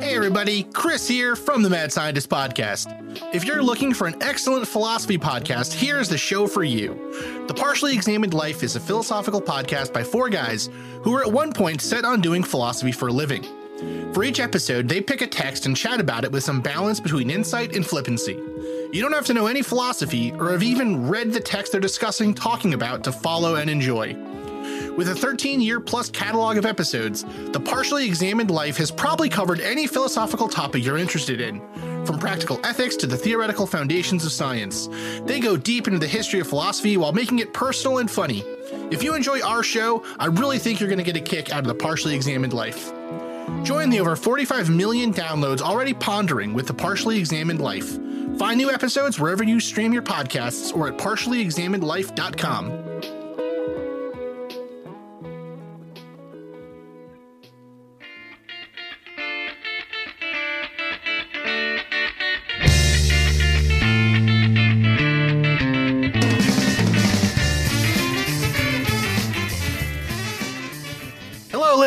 Hey everybody, Chris here from the Mad Scientist Podcast. If you're looking for an excellent philosophy podcast, here's the show for you. The Partially Examined Life is a philosophical podcast by four guys who were at one point set on doing philosophy for a living. For each episode, they pick a text and chat about it with some balance between insight and flippancy. You don't have to know any philosophy or have even read the text they're discussing talking about to follow and enjoy. With a 13 year plus catalog of episodes, The Partially Examined Life has probably covered any philosophical topic you're interested in, from practical ethics to the theoretical foundations of science. They go deep into the history of philosophy while making it personal and funny. If you enjoy our show, I really think you're going to get a kick out of The Partially Examined Life. Join the over 45 million downloads already pondering with The Partially Examined Life. Find new episodes wherever you stream your podcasts or at partiallyexaminedlife.com.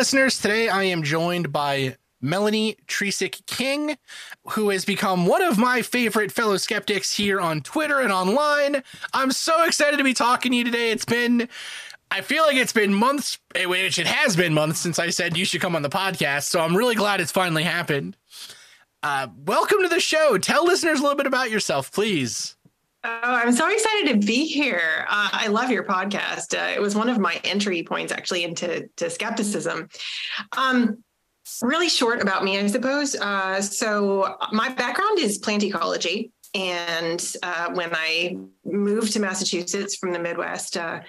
listeners. Today I am joined by Melanie Trecek-King, who has become one of my favorite fellow skeptics here on Twitter and online. I'm so excited to be talking to you today. It's been, I feel like it's been months, which it has been months since I said you should come on the podcast. So I'm really glad it's finally happened. Uh, welcome to the show. Tell listeners a little bit about yourself, please. Oh, I'm so excited to be here. Uh, I love your podcast. Uh, it was one of my entry points actually into to skepticism. Um, really short about me, I suppose. Uh, so my background is plant ecology. And uh, when I moved to Massachusetts from the Midwest, uh,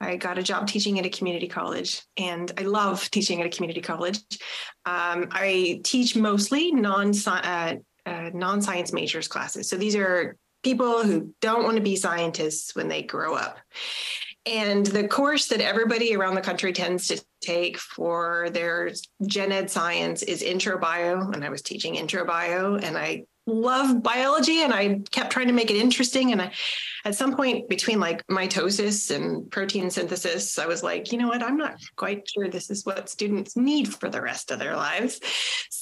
I got a job teaching at a community college, and I love teaching at a community college. Um, I teach mostly non uh, uh, non science majors classes. So these are people who don't want to be scientists when they grow up. And the course that everybody around the country tends to take for their gen ed science is intro bio. And I was teaching intro bio and I love biology and I kept trying to make it interesting. And I, at some point between like mitosis and protein synthesis, I was like, you know what? I'm not quite sure this is what students need for the rest of their lives.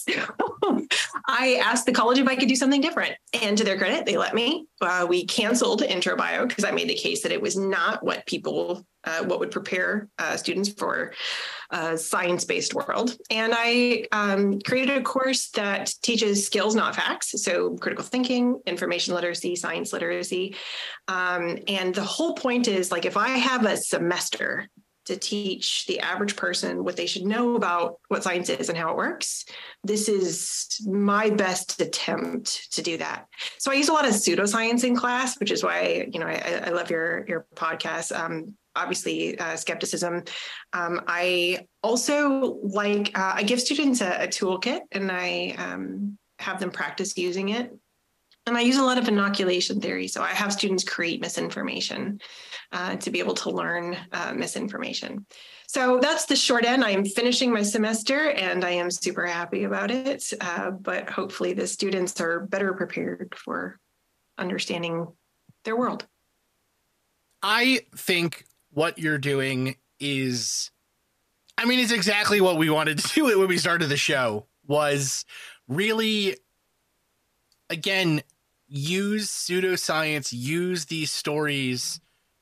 So I asked the college if I could do something different. And to their credit, they let me. Uh, we canceled intro bio because I made the case that it was not what people, uh, what would prepare uh, students for a science-based world. And I um, created a course that teaches skills, not facts. So critical thinking, information literacy, science literacy. Um, and the whole point is like if I have a semester to teach the average person what they should know about what science is and how it works. This is my best attempt to do that. So I use a lot of pseudoscience in class, which is why you know I, I love your your podcast. Um, obviously, uh, skepticism. Um, I also like uh, I give students a, a toolkit and I um, have them practice using it and I use a lot of inoculation theory. So I have students create misinformation uh, to be able to learn uh, misinformation. So that's the short end. I am finishing my semester and I am super happy about it. Uh, but hopefully, the students are better prepared for understanding their world. I think what you're doing is, I mean, it's exactly what we wanted to do when we started the show. Was really, again, use pseudoscience, use these stories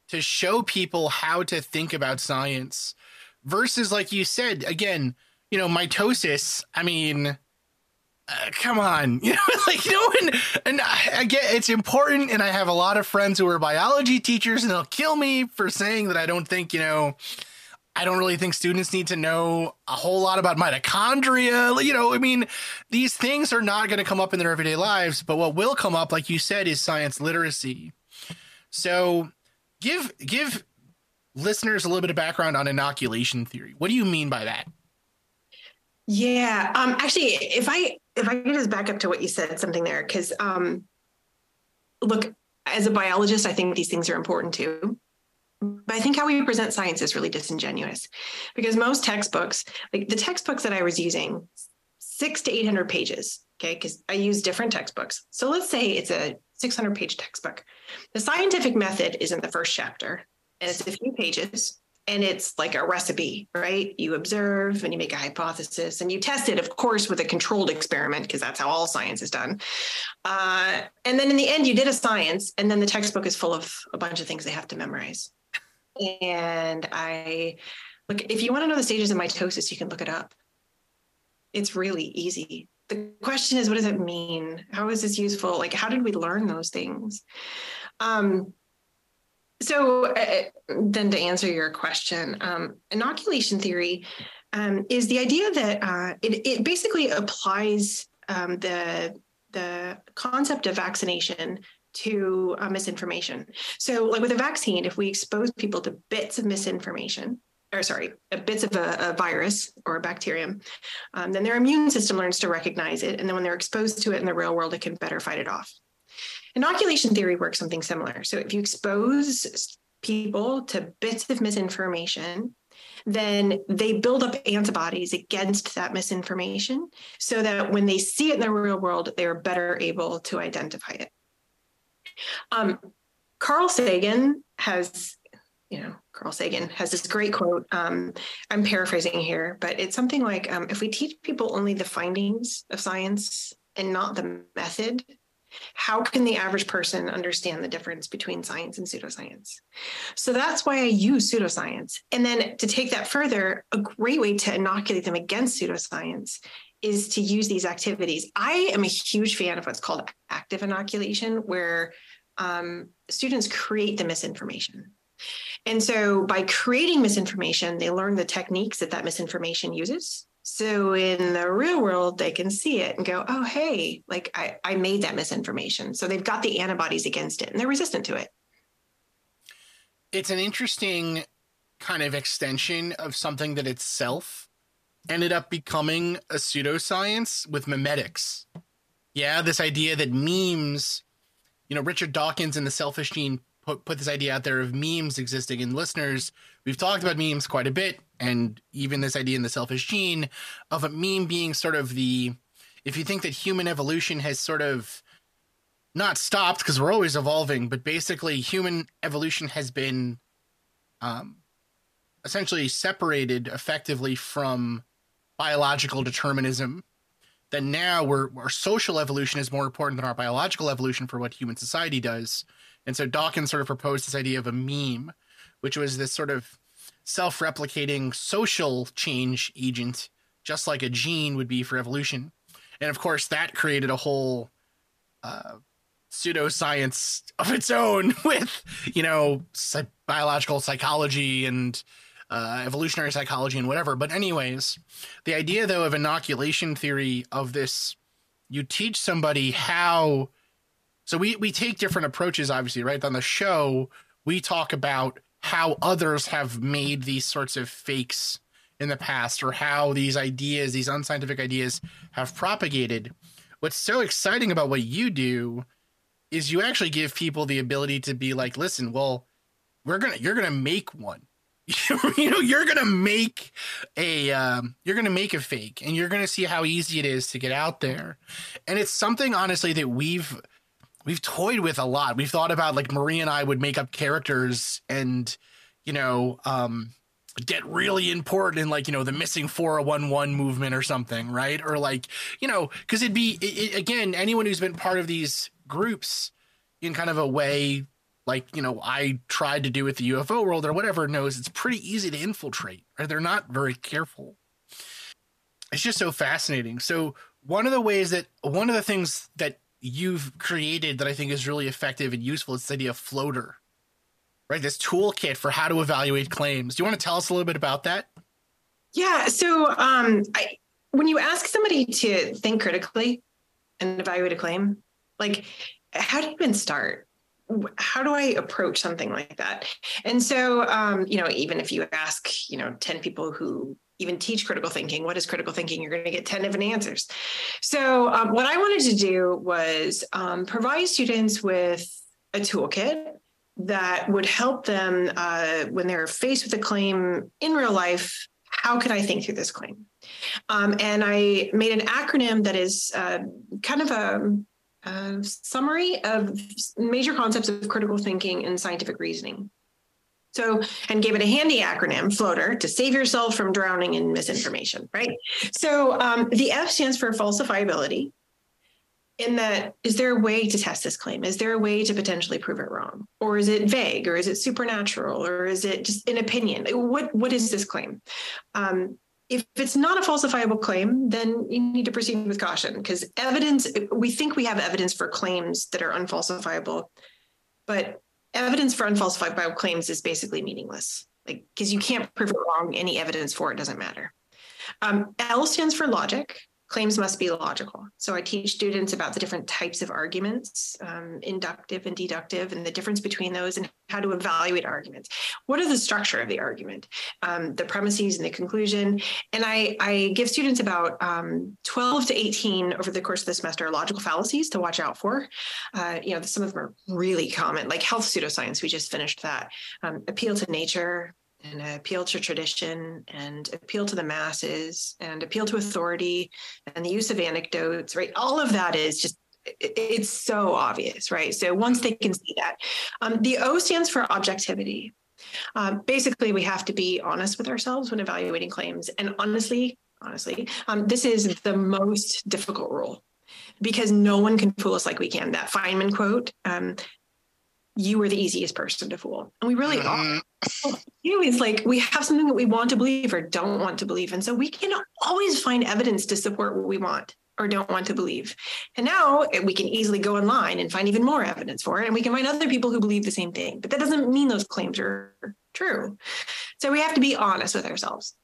to show people how to think about science versus like you said again you know mitosis i mean uh, come on you know like no one and I, I get it's important and i have a lot of friends who are biology teachers and they'll kill me for saying that i don't think you know I don't really think students need to know a whole lot about mitochondria. You know, I mean, these things are not going to come up in their everyday lives, but what will come up, like you said, is science literacy. So give give listeners a little bit of background on inoculation theory. What do you mean by that? Yeah, um, actually, if I if I could just back up to what you said, something there, because um, look, as a biologist, I think these things are important too. But I think how we present science is really disingenuous because most textbooks, like the textbooks that I was using, six to 800 pages, okay, because I use different textbooks. So let's say it's a 600 page textbook. The scientific method is in the first chapter and it's a few pages and it's like a recipe, right? You observe and you make a hypothesis and you test it, of course, with a controlled experiment, because that's how all science is done. Uh, and then in the end, you did a science, and then the textbook is full of a bunch of things they have to memorize. And I look, if you want to know the stages of mitosis, you can look it up. It's really easy. The question is, what does it mean? How is this useful? Like, how did we learn those things? Um, so uh, then to answer your question, um, inoculation theory um, is the idea that uh, it, it, basically applies um, the the concept of vaccination to uh, misinformation. So, like with a vaccine, if we expose people to bits of misinformation, or sorry, bits of a, a, virus or a bacterium, um, then their immune system learns to recognize it, and then when they're exposed to it in the real world, it can better fight it off. Inoculation theory works something similar. So if you expose people to bits of misinformation, then they build up antibodies against that misinformation so that when they see it in the real world, they are better able to identify it. Um, Carl Sagan has, you know, Carl Sagan has this great quote. Um, I'm paraphrasing here, but it's something like um, if we teach people only the findings of science and not the method, how can the average person understand the difference between science and pseudoscience? So that's why I use pseudoscience. And then to take that further, a great way to inoculate them against pseudoscience is to use these activities. I am a huge fan of what's called active inoculation, where um, students create the misinformation. And so by creating misinformation, they learn the techniques that that misinformation uses. So in the real world, they can see it and go, oh, hey, like I, I made that misinformation. So they've got the antibodies against it and they're resistant to it. It's an interesting kind of extension of something that itself ended up becoming a pseudoscience with memetics. Yeah, this idea that memes, you know, Richard Dawkins in The Selfish Gene put, put this idea out there of memes existing in listeners. We've talked about memes quite a bit, and even this idea in the selfish gene of a meme being sort of the if you think that human evolution has sort of not stopped because we're always evolving, but basically human evolution has been um, essentially separated effectively from biological determinism. Then now we're, our social evolution is more important than our biological evolution for what human society does. And so Dawkins sort of proposed this idea of a meme, which was this sort of self replicating social change agent, just like a gene would be for evolution. And of course, that created a whole uh, pseudoscience of its own with, you know, biological psychology and uh, evolutionary psychology and whatever. But, anyways, the idea, though, of inoculation theory of this you teach somebody how so we we take different approaches, obviously, right? On the show, we talk about how others have made these sorts of fakes in the past, or how these ideas, these unscientific ideas, have propagated. What's so exciting about what you do is you actually give people the ability to be like, listen, well, we're gonna you're gonna make one. you know, you're gonna make a um, you're gonna make a fake, and you're gonna see how easy it is to get out there. And it's something honestly that we've we've toyed with a lot. We've thought about like Marie and I would make up characters and, you know, um, get really important in like, you know, the missing 411 movement or something, right? Or like, you know, because it'd be, it, it, again, anyone who's been part of these groups in kind of a way like, you know, I tried to do with the UFO world or whatever knows it's pretty easy to infiltrate, right? They're not very careful. It's just so fascinating. So, one of the ways that, one of the things that you've created that I think is really effective and useful It's the idea of floater, right? This toolkit for how to evaluate claims. Do you want to tell us a little bit about that? Yeah. So, um, I, when you ask somebody to think critically and evaluate a claim, like, how do you even start? How do I approach something like that? And so, um, you know, even if you ask, you know, 10 people who even teach critical thinking. What is critical thinking? You're going to get 10 different answers. So, um, what I wanted to do was um, provide students with a toolkit that would help them uh, when they're faced with a claim in real life. How can I think through this claim? Um, and I made an acronym that is uh, kind of a, a summary of major concepts of critical thinking and scientific reasoning. So, and gave it a handy acronym, floater, to save yourself from drowning in misinformation, right? So, um, the F stands for falsifiability. In that, is there a way to test this claim? Is there a way to potentially prove it wrong? Or is it vague? Or is it supernatural? Or is it just an opinion? What What is this claim? Um, if it's not a falsifiable claim, then you need to proceed with caution because evidence, we think we have evidence for claims that are unfalsifiable, but evidence for unfalsifiable claims is basically meaningless. Like, because you can't prove it wrong, any evidence for it doesn't matter. Um, L stands for logic claims must be logical. So I teach students about the different types of arguments, um, inductive and deductive, and the difference between those and how to evaluate arguments. What is the structure of the argument, um, the premises and the conclusion? And I, I give students about um, 12 to 18 over the course of the semester logical fallacies to watch out for. Uh, you know, some of them are really common, like health pseudoscience. We just finished that. Um, appeal to nature, and appeal to tradition and appeal to the masses and appeal to authority and the use of anecdotes, right? All of that is just it's so obvious, right? So once they can see that, um, the O stands for objectivity. Um, basically, we have to be honest with ourselves when evaluating claims. And honestly, honestly, um, this is the most difficult rule because no one can fool us like we can. That Feynman quote, um, you were the easiest person to fool. And we really are. Mm-hmm. You is like we have something that we want to believe or don't want to believe. And so we can always find evidence to support what we want or don't want to believe. And now we can easily go online and find even more evidence for it. And we can find other people who believe the same thing. But that doesn't mean those claims are true. So we have to be honest with ourselves.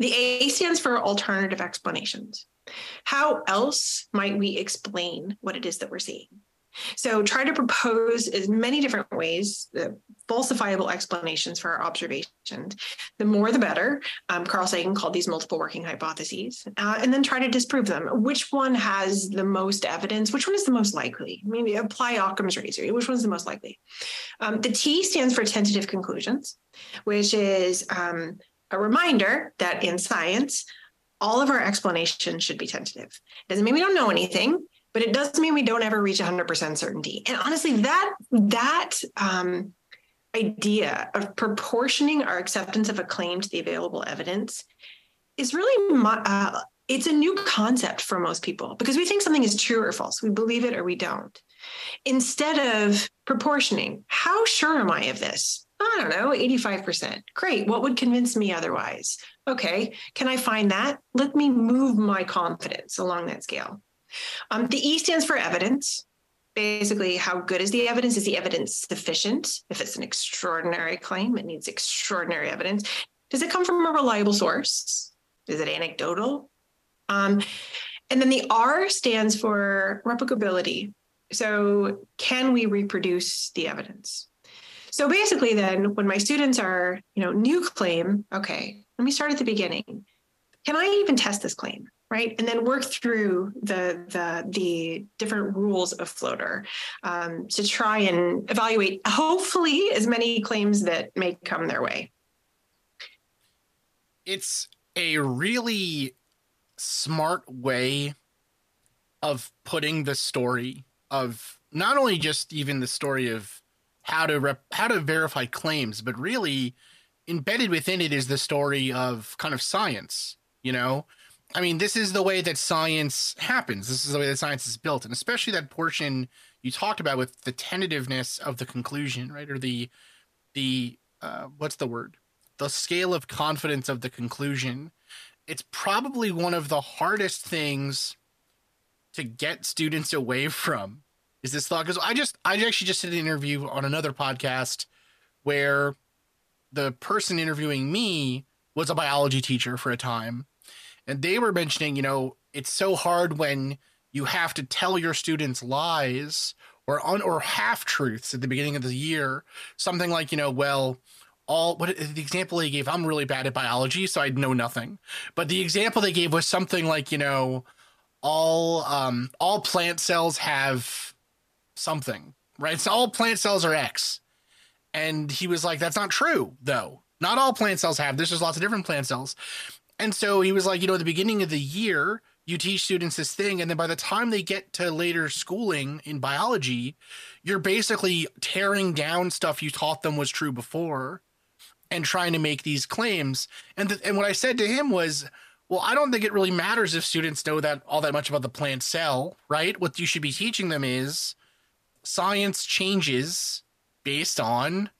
The A stands for alternative explanations. How else might we explain what it is that we're seeing? So try to propose as many different ways, the falsifiable explanations for our observations. The more, the better. Um, Carl Sagan called these multiple working hypotheses, uh, and then try to disprove them. Which one has the most evidence? Which one is the most likely? Maybe apply Occam's razor. Which one's the most likely? Um, the T stands for tentative conclusions, which is um, a reminder that in science, all of our explanations should be tentative. It doesn't mean we don't know anything but it does mean we don't ever reach 100% certainty. And honestly, that that um, idea of proportioning our acceptance of a claim to the available evidence is really uh, it's a new concept for most people because we think something is true or false. We believe it or we don't. Instead of proportioning, how sure am I of this? I don't know, 85%. Great. What would convince me otherwise? Okay. Can I find that? Let me move my confidence along that scale. Um, the E stands for evidence. Basically, how good is the evidence? Is the evidence sufficient? If it's an extraordinary claim, it needs extraordinary evidence. Does it come from a reliable source? Is it anecdotal? Um, and then the R stands for replicability. So, can we reproduce the evidence? So basically, then when my students are, you know, new claim, okay, let me start at the beginning. Can I even test this claim? Right? And then work through the the the different rules of floater um, to try and evaluate hopefully as many claims that may come their way. It's a really smart way of putting the story of not only just even the story of how to rep, how to verify claims but really embedded within it is the story of kind of science you know I mean, this is the way that science happens. This is the way that science is built, and especially that portion you talked about with the tentativeness of the conclusion, right? Or the the uh, what's the word? The scale of confidence of the conclusion. It's probably one of the hardest things to get students away from. Is this thought? Because I just I actually just did an interview on another podcast where the person interviewing me was a biology teacher for a time and they were mentioning, you know, it's so hard when you have to tell your students lies or un- or half truths at the beginning of the year. Something like, you know, well, all what the example they gave, I'm really bad at biology, so I know nothing. But the example they gave was something like, you know, all um all plant cells have something right? So all plant cells are X. And he was like, that's not true, though. Not all plant cells have this. There's lots of different plant cells. And so he was like, you know, at the beginning of the year, you teach students this thing. And then by the time they get to later schooling in biology, you're basically tearing down stuff you taught them was true before and trying to make these claims. And, th- and what I said to him was, well, I don't think it really matters if students know that all that much about the plant cell, right? What you should be teaching them is science changes based on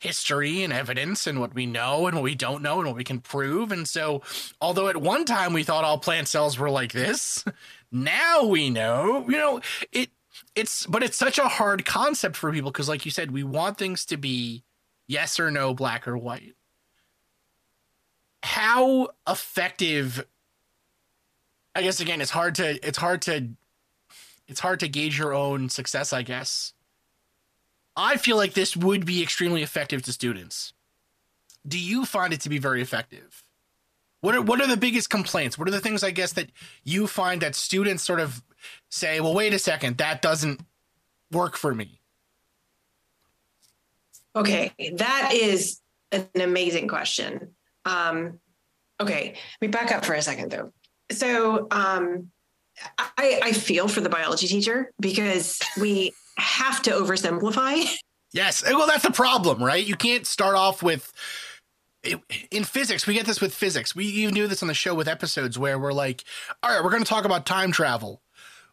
history and evidence and what we know and what we don't know and what we can prove. And so, although at one time we thought all plant cells were like this, now we know, you know, it it's but it's such a hard concept for people because like you said, we want things to be yes or no, black or white. How effective I guess again it's hard to it's hard to it's hard to gauge your own success, I guess I feel like this would be extremely effective to students. Do you find it to be very effective? What are what are the biggest complaints? What are the things I guess that you find that students sort of say, "Well, wait a second, that doesn't work for me." Okay, that is an amazing question. Um, okay, let me back up for a second though. So um, I, I feel for the biology teacher because we have to oversimplify. Yes. Eh, well, that's the problem, right? You can't start off with eh, in physics, we get this with physics. We even do this on the show with episodes where we're like, all right, we're going to talk about time travel.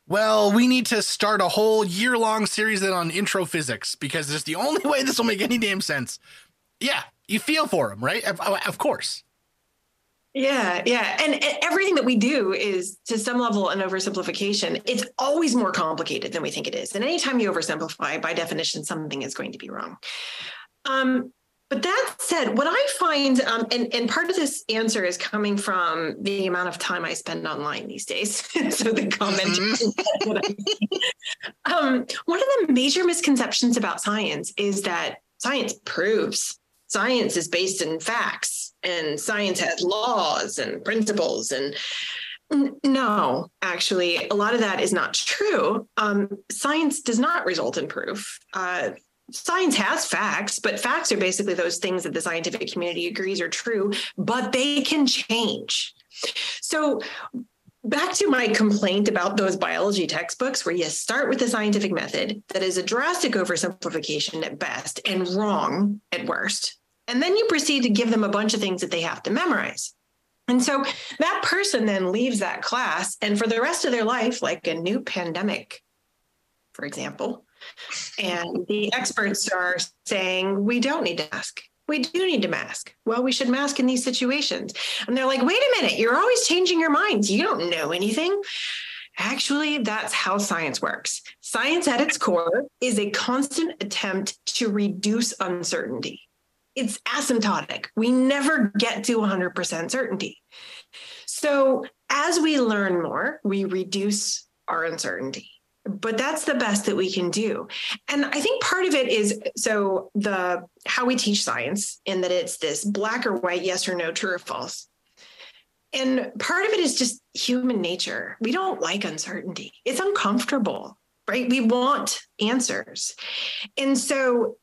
Well, we need to start a whole year long series then on intro physics because it's the only way this will make any damn sense. Yeah, you feel for them, right? Of, of course. Yeah, yeah. And, and, everything that we do is to some level an oversimplification. It's always more complicated than we think it is. And anytime you oversimplify, by definition, something is going to be wrong. Um, but that said, what I find, um, and, and part of this answer is coming from the amount of time I spend online these days. so the comment. Mm-hmm. um, one of the major misconceptions about science is that science proves science is based in facts and science has laws and principles and no actually a lot of that is not true. Um, science does not result in proof. Uh, science has facts but facts are basically those things that the scientific community agrees are true but they can change. So back to my complaint about those biology textbooks where you start with the scientific method that is a drastic oversimplification at best and wrong at worst. And then you proceed to give them a bunch of things that they have to memorize. And so that person then leaves that class, and for the rest of their life, like a new pandemic, for example, and the experts are saying, we don't need to mask we do need to mask. Well, we should mask in these situations. And they're like, wait a minute, you're always changing your minds. You don't know anything. Actually, that's how science works. Science at its core is a constant attempt to reduce uncertainty. It's asymptotic. We never get to 100% certainty. So, as we learn more, we reduce our uncertainty but that's the best that we can do. And i think part of it is so the how we teach science in that it's this black or white yes or no true or false. And part of it is just human nature. We don't like uncertainty. It's uncomfortable right? We want answers. And so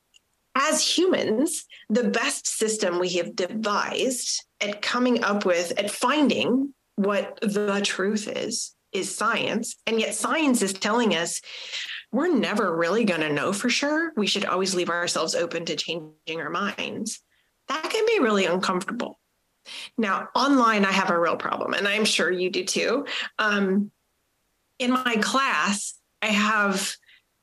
as humans the best system we have devised at coming up with at finding what the truth is is science. And yet, science is telling us we're never really going to know for sure. We should always leave ourselves open to changing our minds. That can be really uncomfortable. Now, online, I have a real problem, and I'm sure you do too. Um, in my class, I have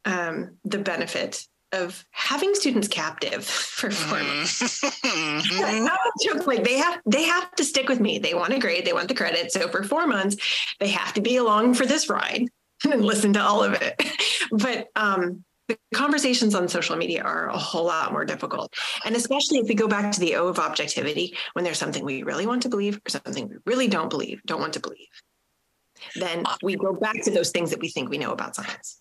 um, the benefit of having students captive for four months. Mm-hmm. like they have they have to stick with me. They want a grade, they want the credit. So for four months, they have to be along for this ride and listen to all of it. But um, the conversations on social media are a whole lot more difficult. And especially if we go back to the O of objectivity, when there's something we really want to believe or something we really don't believe, don't want to believe, then we go back to those things that we think we know about science.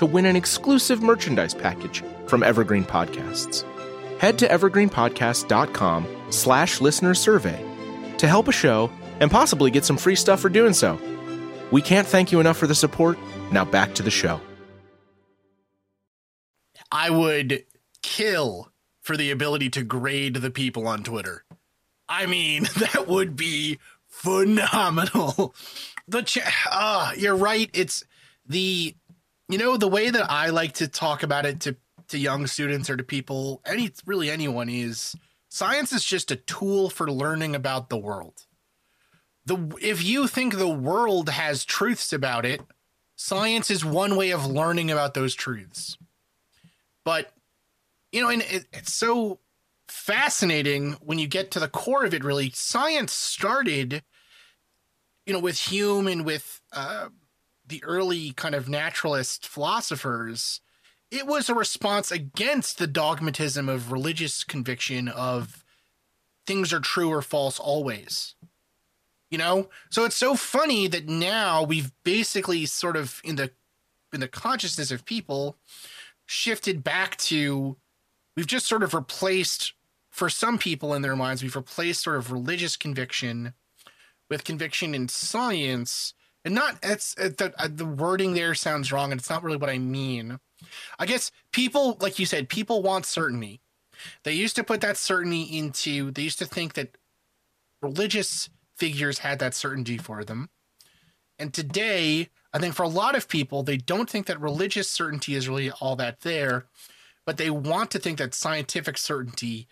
to win an exclusive merchandise package from Evergreen Podcasts. Head to evergreenpodcast.com slash listener survey to help a show and possibly get some free stuff for doing so. We can't thank you enough for the support. Now back to the show. I would kill for the ability to grade the people on Twitter. I mean, that would be phenomenal. The ch- uh, you're right. It's the you know the way that I like to talk about it to to young students or to people any really anyone is science is just a tool for learning about the world. The if you think the world has truths about it, science is one way of learning about those truths. But you know, and it, it's so fascinating when you get to the core of it. Really, science started, you know, with Hume and with uh, the early kind of naturalist philosophers. It was a response against the dogmatism of religious conviction of things are true or false always. You know, so it's so funny that now we've basically sort of in the in the consciousness of people shifted back to we've just sort of replaced for some people in their minds we've replaced sort of religious conviction with conviction in science and not it's it, the, uh, the wording there sounds wrong and it's not really what i mean. I guess people like you said people want certainty. They used to put that certainty into they used to think that religious figures had that certainty for them. And today i think for a lot of people they don't think that religious certainty is really all that there but they want to think that scientific certainty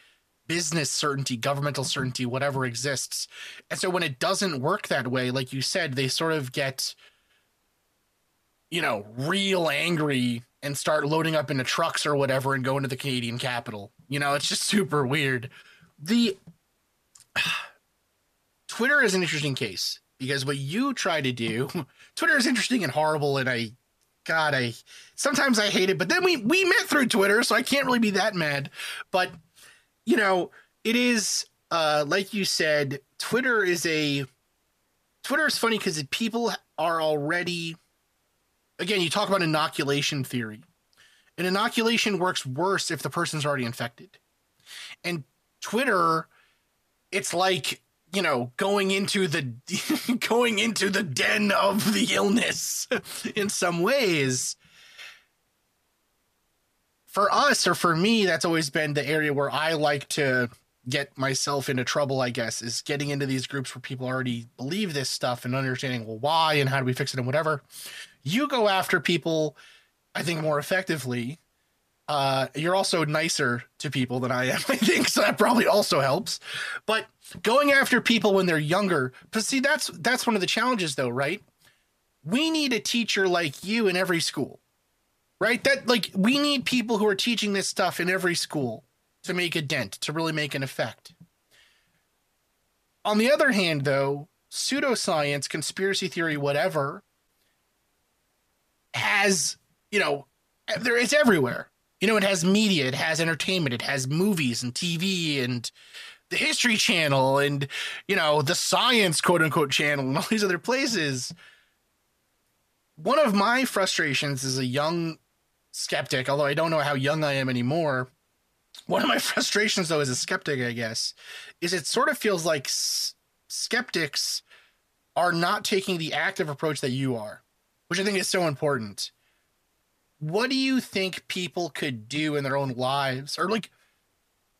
business certainty, governmental certainty, whatever exists. And so when it doesn't work that way, like you said, they sort of get, you know, real angry and start loading up into trucks or whatever and going to the Canadian capital. You know, it's just super weird. The Twitter is an interesting case because what you try to do, Twitter is interesting and horrible, and I God, I sometimes I hate it, but then we we met through Twitter, so I can't really be that mad. But you know, it is uh, like you said, Twitter is a Twitter is funny because people are already again, you talk about inoculation theory. An inoculation works worse if the person's already infected. And Twitter, it's like, you know, going into the going into the den of the illness in some ways for us or for me, that's always been the area where I like to get myself into trouble, I guess, is getting into these groups where people already believe this stuff and understanding, well, why and how do we fix it and whatever. You go after people, I think, more effectively. Uh, you're also nicer to people than I am, I think, so that probably also helps. But going after people when they're younger, but see, that's that's one of the challenges, though, right? We need a teacher like you in every school right? That like we need people who are teaching this stuff in every school to make a dent, to really make an effect. On the other hand, though, pseudoscience, conspiracy theory, whatever, has, you know, there it's everywhere. You know, it has media, it has entertainment, it has movies and TV and the History Channel and, you know, the science quote unquote channel and all these other places. One of my frustrations as a young skeptic, although I don't know how young I am anymore. One of my frustrations, though, as a skeptic, I guess, is it sort of feels like s- skeptics are not taking the active approach that you are, which I think is so important. What do you think people could do in their own lives? Or, like,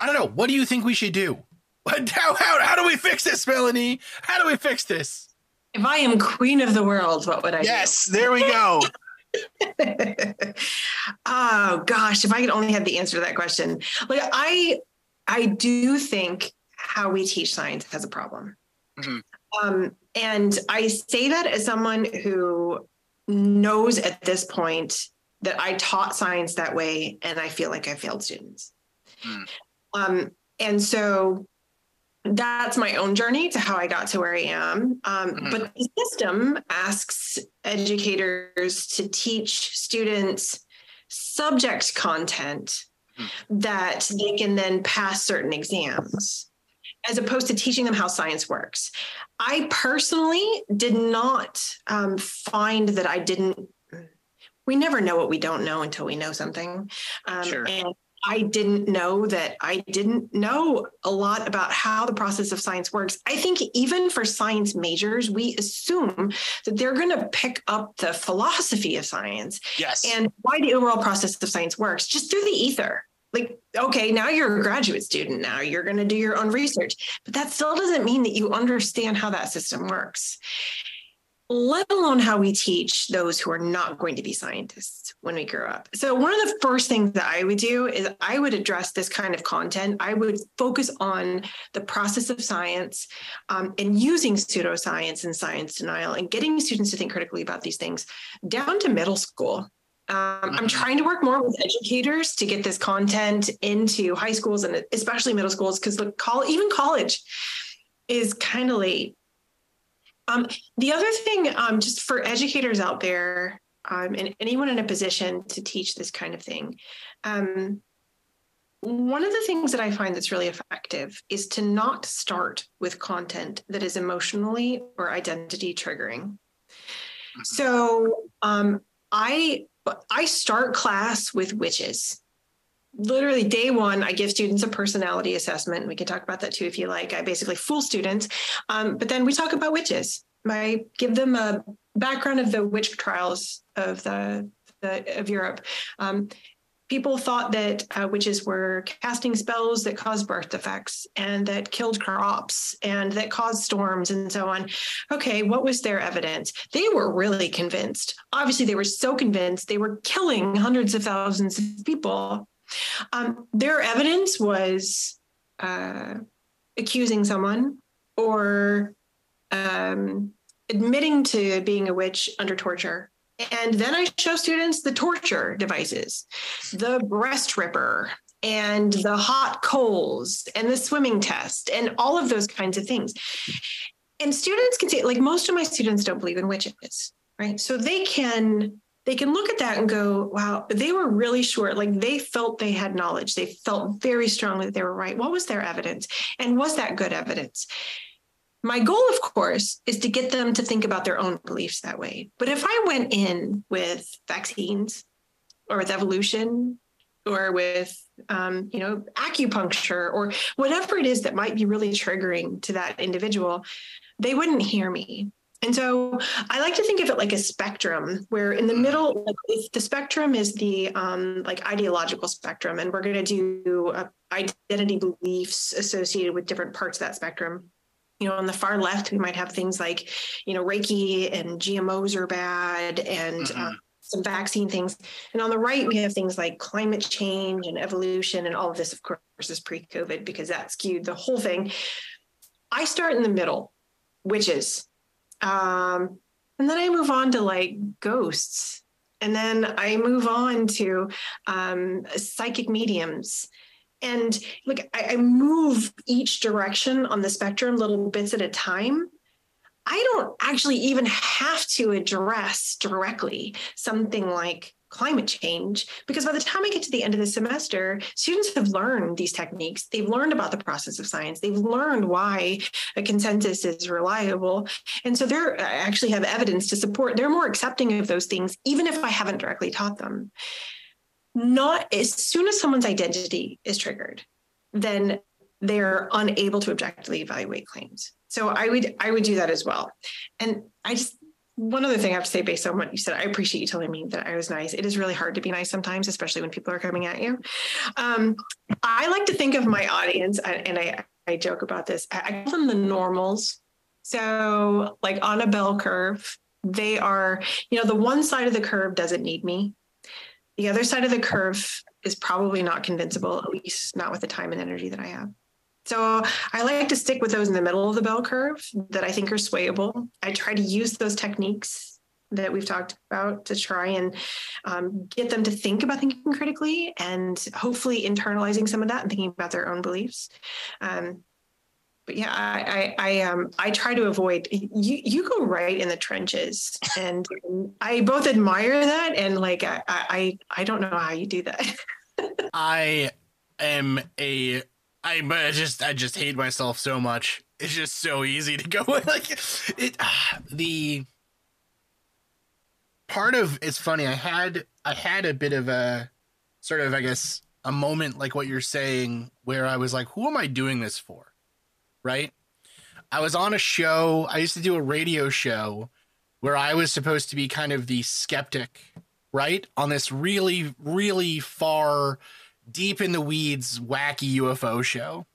I don't know, what do you think we should do? How, how, how do we fix this, Melanie? How do we fix this? If I am queen of the world, what would I yes, do? there we go. oh gosh, if I could only have the answer to that question. Like I I do think how we teach science has a problem. Mm-hmm. Um, and I say that as someone who knows at this point that I taught science that way and I feel like I failed students. Mm. Um, and so that's my own journey to how I got to where I am. Um, mm-hmm. But the system asks educators to teach students subject content mm-hmm. that they can then pass certain exams, as opposed to teaching them how science works. I personally did not um, find that I didn't. We never know what we don't know until we know something. Um, sure. And I didn't know that I didn't know a lot about how the process of science works. I think even for science majors, we assume that they're going to pick up the philosophy of science yes. and why the overall process of science works just through the ether. Like, okay, now you're a graduate student. Now you're going to do your own research, but that still doesn't mean that you understand how that system works let alone how we teach those who are not going to be scientists when we grow up. So, one of the first things that I would do is I would address this kind of content. I would focus on the process of science um, and using pseudoscience and science denial and getting students to think critically about these things down to middle school. Um, I'm mm-hmm. trying to work more with educators to get this content into high schools and especially middle schools because look, even college is kind of late um, the other thing, um, just for educators out there um, and anyone in a position to teach this kind of thing, um, one of the things that I find that's really effective is to not start with content that is emotionally or identity triggering. Mm-hmm. So um, I I start class with witches literally day one i give students a personality assessment we can talk about that too if you like i basically fool students um, but then we talk about witches i give them a background of the witch trials of the, the of europe um, people thought that uh, witches were casting spells that caused birth defects and that killed crops and that caused storms and so on. Okay, what was their evidence? They were really convinced. Obviously, they were so convinced they were killing hundreds of thousands of people um, their evidence was uh, accusing someone or um, admitting to being a witch under torture. And then I show students the torture devices, the breast ripper, and the hot coals, and the swimming test, and all of those kinds of things. And students can say, like, most of my students don't believe in witches, right? So they can they can look at that and go, wow, they were really sure. Like they felt they had knowledge. They felt very strongly that they were right. What was their evidence? And was that good evidence? My goal, of course, is to get them to think about their own beliefs that way. But if I went in with vaccines or with evolution or with um, you know acupuncture or whatever it is that might be really triggering to that individual they wouldn't hear me and so I like to think of it like a spectrum where in the mm. middle, like if the spectrum is the um, like ideological spectrum, and we're going to do uh, identity beliefs associated with different parts of that spectrum. You know, on the far left, we might have things like, you know, Reiki and GMOs are bad and mm-hmm. uh, some vaccine things. And on the right, we have things like climate change and evolution. And all of this, of course, is pre COVID because that skewed the whole thing. I start in the middle, which is um, and then I move on to like ghosts. And then I move on to um, psychic mediums. And look, I, I move each direction on the spectrum little bits at a time. I don't actually even have to address directly something like climate change because by the time I get to the end of the semester, students have learned these techniques. They've learned about the process of science. They've learned why a consensus is reliable. And so they're uh, actually have evidence to support, they're more accepting of those things, even if I haven't directly taught them. Not as soon as someone's identity is triggered, then they're unable to objectively evaluate claims. So I would I would do that as well. And I just one other thing I have to say based on what you said, I appreciate you telling me that I was nice. It is really hard to be nice sometimes, especially when people are coming at you. Um, I like to think of my audience, and I, I joke about this. I call them the normals. So, like on a bell curve, they are, you know, the one side of the curve doesn't need me. The other side of the curve is probably not convincible, at least not with the time and energy that I have. So I like to stick with those in the middle of the bell curve that I think are swayable. I try to use those techniques that we've talked about to try and um, get them to think about thinking critically and hopefully internalizing some of that and thinking about their own beliefs. Um, but yeah, I, I, I, um, I try to avoid. You, you go right in the trenches, and I both admire that and like I, I, I don't know how you do that. I am a, I just, I just hate myself so much. It's just so easy to go like it. Uh, the part of it's funny. I had, I had a bit of a sort of, I guess, a moment like what you're saying, where I was like, who am I doing this for? right? I was on a show, I used to do a radio show where I was supposed to be kind of the skeptic, right? On this really, really far, deep in the weeds, wacky UFO show.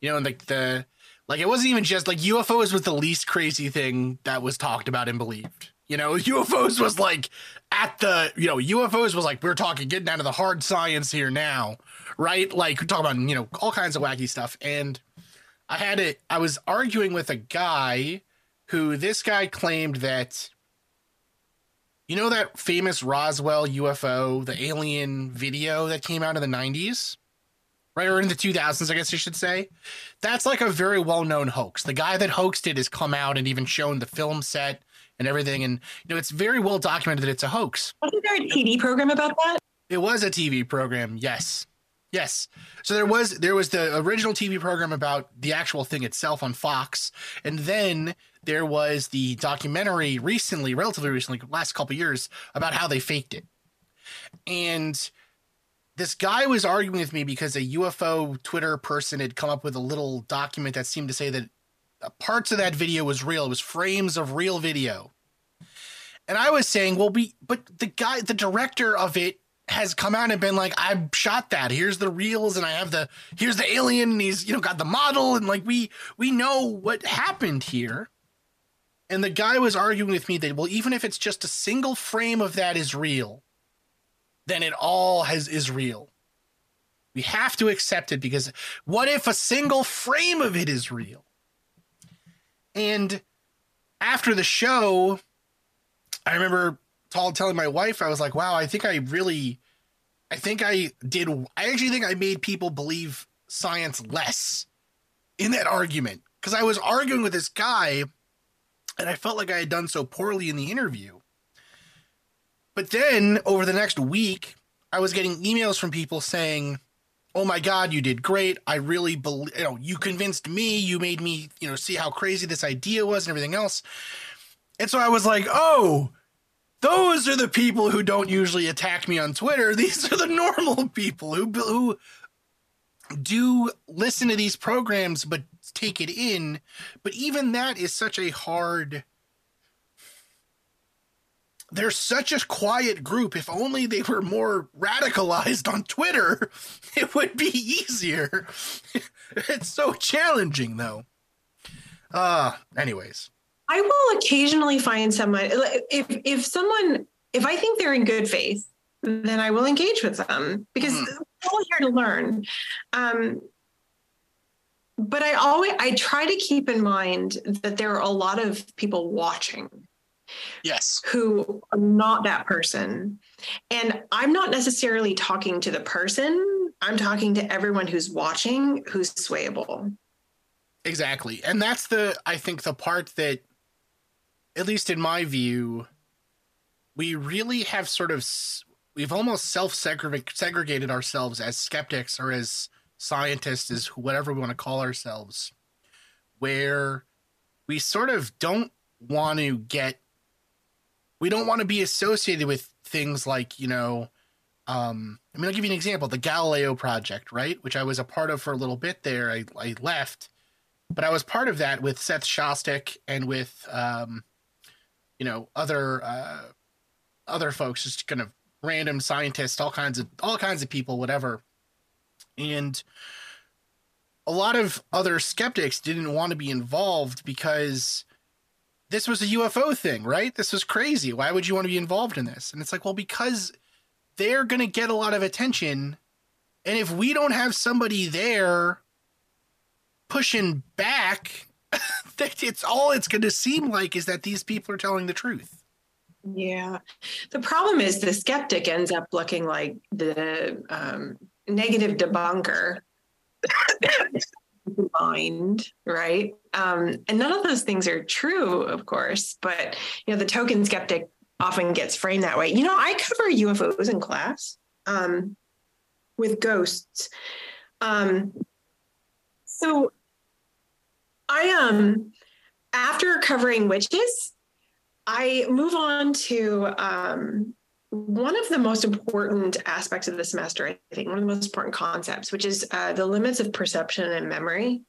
You know, and like the, like it wasn't even just like UFOs was the least crazy thing that was talked about and believed. You know, UFOs was like at the, you know, UFOs was like, we're talking getting down to the hard science here now, right? Like, we're talking about, you know, all kinds of wacky stuff. And I had it. I was arguing with a guy who this guy claimed that you know that famous Roswell UFO, the alien video that came out in the 90s? Right, or in the 2000s, I guess you should say. That's like a very well known hoax. The guy that hoaxed it has come out and even shown the film set and everything. And, you know, it's very well documented that it's a hoax. Wasn't there a TV program about that? It was a TV program, yes. Yes. So there was there was the original TV program about the actual thing itself on Fox, and then there was the documentary recently, relatively recently, last couple years, about how they faked it. And this guy was arguing with me because a UFO Twitter person had come up with a little document that seemed to say that parts of that video was real. It was frames of real video. And I was saying, well, we, but the guy, the director of it has come out and been like, I shot that. Here's the reels, and I have the here's the alien, and he's you know got the model, and like we we know what happened here. And the guy was arguing with me that well, even if it's just a single frame of that is real, then it all has is real. We have to accept it because what if a single frame of it is real? And after the show, I remember telling my wife, I was like, wow, I think I really, I think I did, I actually think I made people believe science less in that argument because I was arguing with this guy and I felt like I had done so poorly in the interview. But then over the next week, I was getting emails from people saying, "Oh my god, you did great. I really believe, you know, you convinced me. You made me, you know, see how crazy this idea was and everything else." And so I was like, "Oh, those are the people who don't usually attack me on Twitter. These are the normal people who who do listen to these programs but take it in. But even that is such a hard they're such a quiet group. If only they were more radicalized on Twitter, it would be easier. it's so challenging though. Uh anyways. I will occasionally find someone if if someone if I think they're in good faith, then I will engage with them because mm. we're all here to learn. Um, but I always I try to keep in mind that there are a lot of people watching. Yes. Who are not that person. And I'm not necessarily talking to the person. I'm talking to everyone who's watching who's swayable. Exactly. And that's the I think the part that at least in my view, we really have sort of we've almost self segregated ourselves as skeptics or as scientists, is whatever we want to call ourselves, where we sort of don't want to get we don't want to be associated with things like you know um, i mean i'll give you an example the galileo project right which i was a part of for a little bit there i, I left but i was part of that with seth shostak and with um, you know other uh, other folks, just kind of random scientists, all kinds of all kinds of people, whatever. And a lot of other skeptics didn't want to be involved because this was a UFO thing, right? This was crazy. Why would you want to be involved in this? And it's like, well, because they're going to get a lot of attention. And if we don't have somebody there pushing back, that it's all it's going to seem like is that these people are telling the truth. Yeah. The problem is the skeptic ends up looking like the um, negative debunker mind, right? Um, and none of those things are true, of course, but you know, the token skeptic often gets framed that way. You know, I cover UFOs in class um, with ghosts. Um, so I um after covering witches, I move on to um, one of the most important aspects of the semester, I think, one of the most important concepts, which is uh, the limits of perception and memory.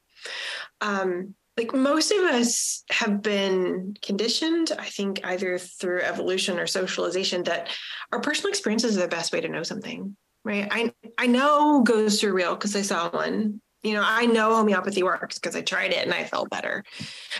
Um, like most of us have been conditioned, I think, either through evolution or socialization, that our personal experiences are the best way to know something. Right. I I know ghosts are real because I saw one you know, I know homeopathy works because I tried it and I felt better.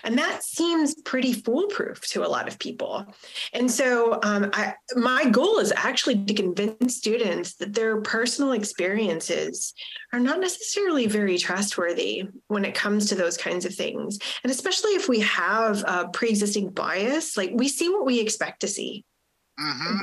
And that seems pretty foolproof to a lot of people. And so, um, I, my goal is actually to convince students that their personal experiences are not necessarily very trustworthy when it comes to those kinds of things. And especially if we have a pre existing bias, like we see what we expect to see. Mm-hmm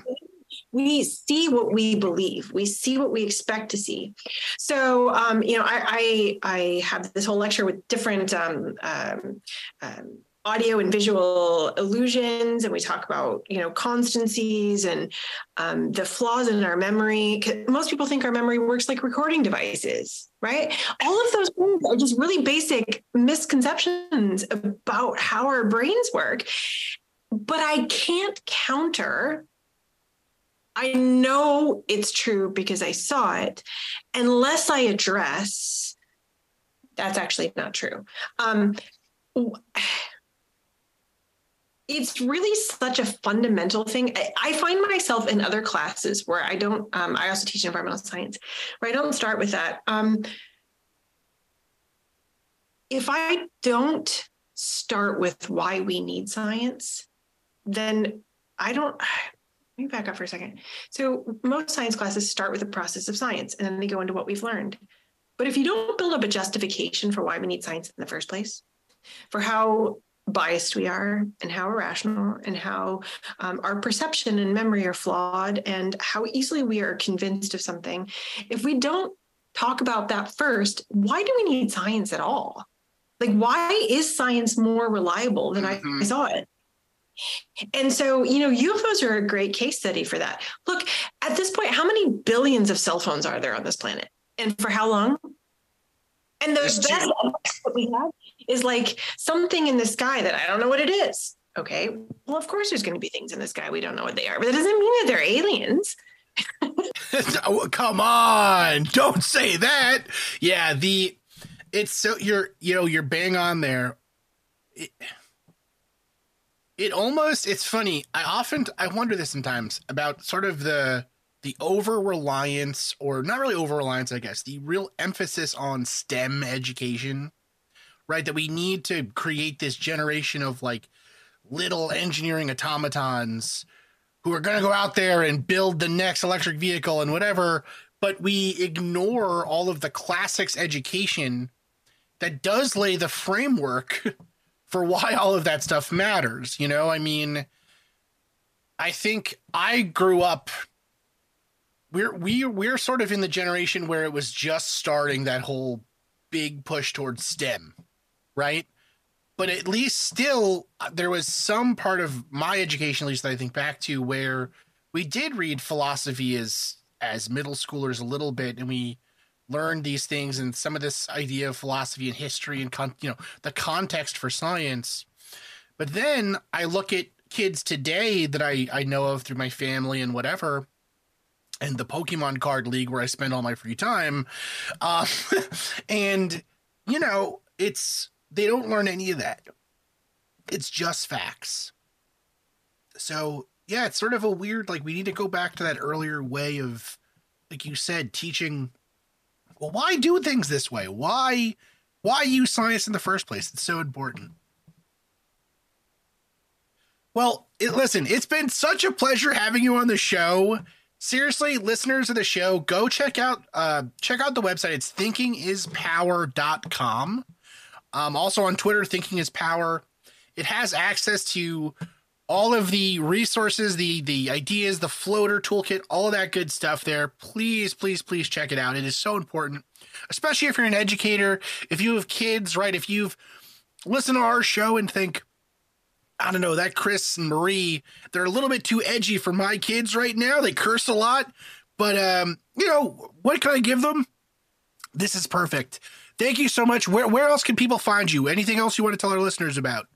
we see what we believe. We see what we expect to see. So um, you know I, I, I have this whole lecture with different um, um, um, audio and visual illusions and we talk about you know constancies and um, the flaws in our memory. Most people think our memory works like recording devices right? All of those things are just really basic misconceptions about how our brains work. But i can't counter I know it's true because I saw it, unless I address that's actually not true. Um, it's really such a fundamental thing. I, I, find myself in other classes where I don't, um, I also teach environmental science, where I don't start with that. Um, if I don't start with why we need science, then I don't, let me back up for a second. So most science classes start with the process of science and then they go into what we've learned. But if you don't build up a justification for why we need science in the first place, for how biased we are and how irrational and how um, our perception and memory are flawed and how easily we are convinced of something, if we don't talk about that first, why do we need science at all? Like, why is science more reliable than mm-hmm. I saw it? And so, you know, UFOs are a great case study for that. Look, at this point, how many billions of cell phones are there on this planet? And for how long? And the best that we have is like something in the sky that I don't know what it is. Okay. Well, of course, there's going to be things in the sky we don't know what they are, but that doesn't mean that they're aliens. oh, come on. Don't say that. Yeah. The, it's so you're, you know, you're bang on there. It, it almost it's funny i often i wonder this sometimes about sort of the the over reliance or not really over reliance i guess the real emphasis on stem education right? That we need to create this generation of like little engineering automatons who are going to go out there and build the next electric vehicle and whatever but we ignore all of the classics education that does lay the framework for why all of that stuff matters. You know, I mean, I think I grew up. We're we we're sort of in the generation where it was just starting that whole big push towards STEM, right? But at least still, uh, there was some part of my education, at least that I think back to, where we did read philosophy as as middle schoolers a little bit, and we learned these things and some of this idea of philosophy and history and con- you know the context for science. But then i look at kids today that i i know of through my family and whatever and the pokemon card league where i spend all my free time uh, and you know it's they don't learn any of that. It's just facts. So yeah it's sort of a weird like we need to go back to that earlier way of like you said teaching well, why do things this way? Why why use science in the first place? It's so important. Well, it, listen, it's been such a pleasure having you on the show. Seriously, listeners of the show, go check out uh check out the website. It's thinkingispower.com. Um also on Twitter, thinking is power. It has access to all of the resources, the the ideas, the floater toolkit, all of that good stuff there. Please, please, please check it out. It is so important, especially if you're an educator, if you have kids, right? If you've listened to our show and think, I don't know, that Chris and Marie, they're a little bit too edgy for my kids right now. They curse a lot, but um, you know, what can I give them? This is perfect. Thank you so much. Where where else can people find you? Anything else you want to tell our listeners about?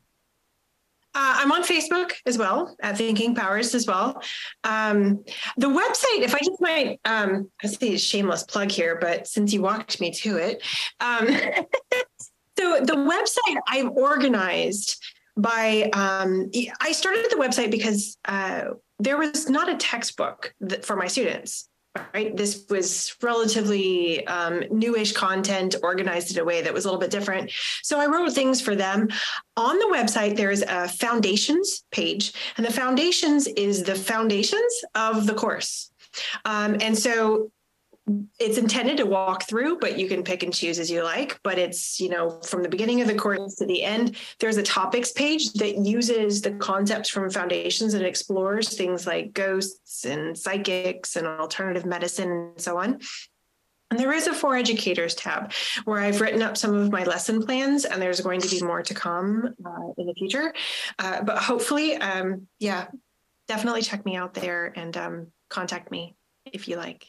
Uh, I'm on Facebook as well at Thinking Powers as well. Um, the website, if I just might, um, I say a shameless plug here, but since you walked me to it, um, so the website I've organized by um, I started the website because uh, there was not a textbook that, for my students right? This was relatively um, newish content organized in a way that was a little bit different. So I wrote things for them. On the website, there's a foundations page, and the foundations is the foundations of the course. Um, and so it's intended to walk through, but you can pick and choose as you like. But it's, you know, from the beginning of the course to the end, there's a topics page that uses the concepts from foundations and explores things like ghosts and psychics and alternative medicine and so on. And there is a for educators tab where I've written up some of my lesson plans, and there's going to be more to come uh, in the future. Uh, but hopefully, um, yeah, definitely check me out there and um, contact me if you like.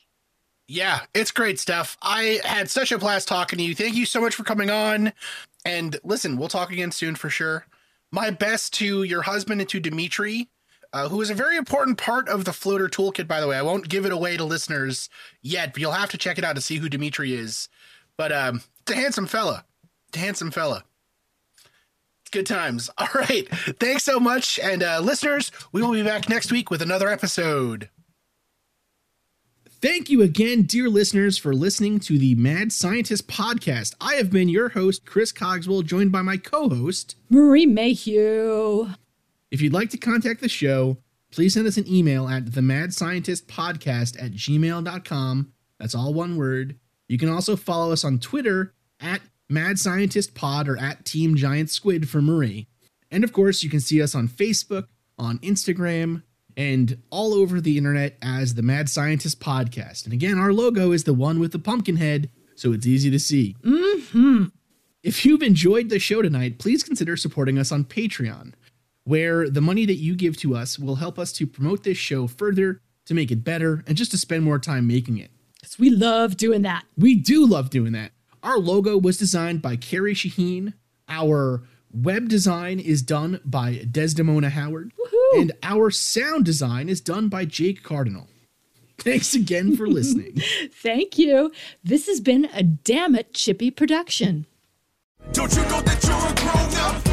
Yeah, it's great stuff. I had such a blast talking to you. Thank you so much for coming on. And listen, we'll talk again soon for sure. My best to your husband and to Dimitri, uh, who is a very important part of the floater toolkit, by the way. I won't give it away to listeners yet, but you'll have to check it out to see who Dimitri is. But um, it's a handsome fella. It's a handsome fella. It's good times. All right. Thanks so much. And uh, listeners, we will be back next week with another episode. Thank you again, dear listeners, for listening to the Mad Scientist podcast. I have been your host, Chris Cogswell, joined by my co host, Marie Mayhew. If you'd like to contact the show, please send us an email at themadscientistpodcast at gmail.com. That's all one word. You can also follow us on Twitter at Mad Scientist Pod or at Team Giant Squid for Marie. And of course, you can see us on Facebook, on Instagram, and all over the internet as the Mad Scientist Podcast. And again, our logo is the one with the pumpkin head, so it's easy to see. Mm-hmm. If you've enjoyed the show tonight, please consider supporting us on Patreon, where the money that you give to us will help us to promote this show further, to make it better, and just to spend more time making it. Because we love doing that. We do love doing that. Our logo was designed by Carrie Shaheen. Our web design is done by Desdemona Howard. Woohoo! And our sound design is done by Jake Cardinal. Thanks again for listening. Thank you. This has been a damn it chippy production. Don't you know that you're a grown up?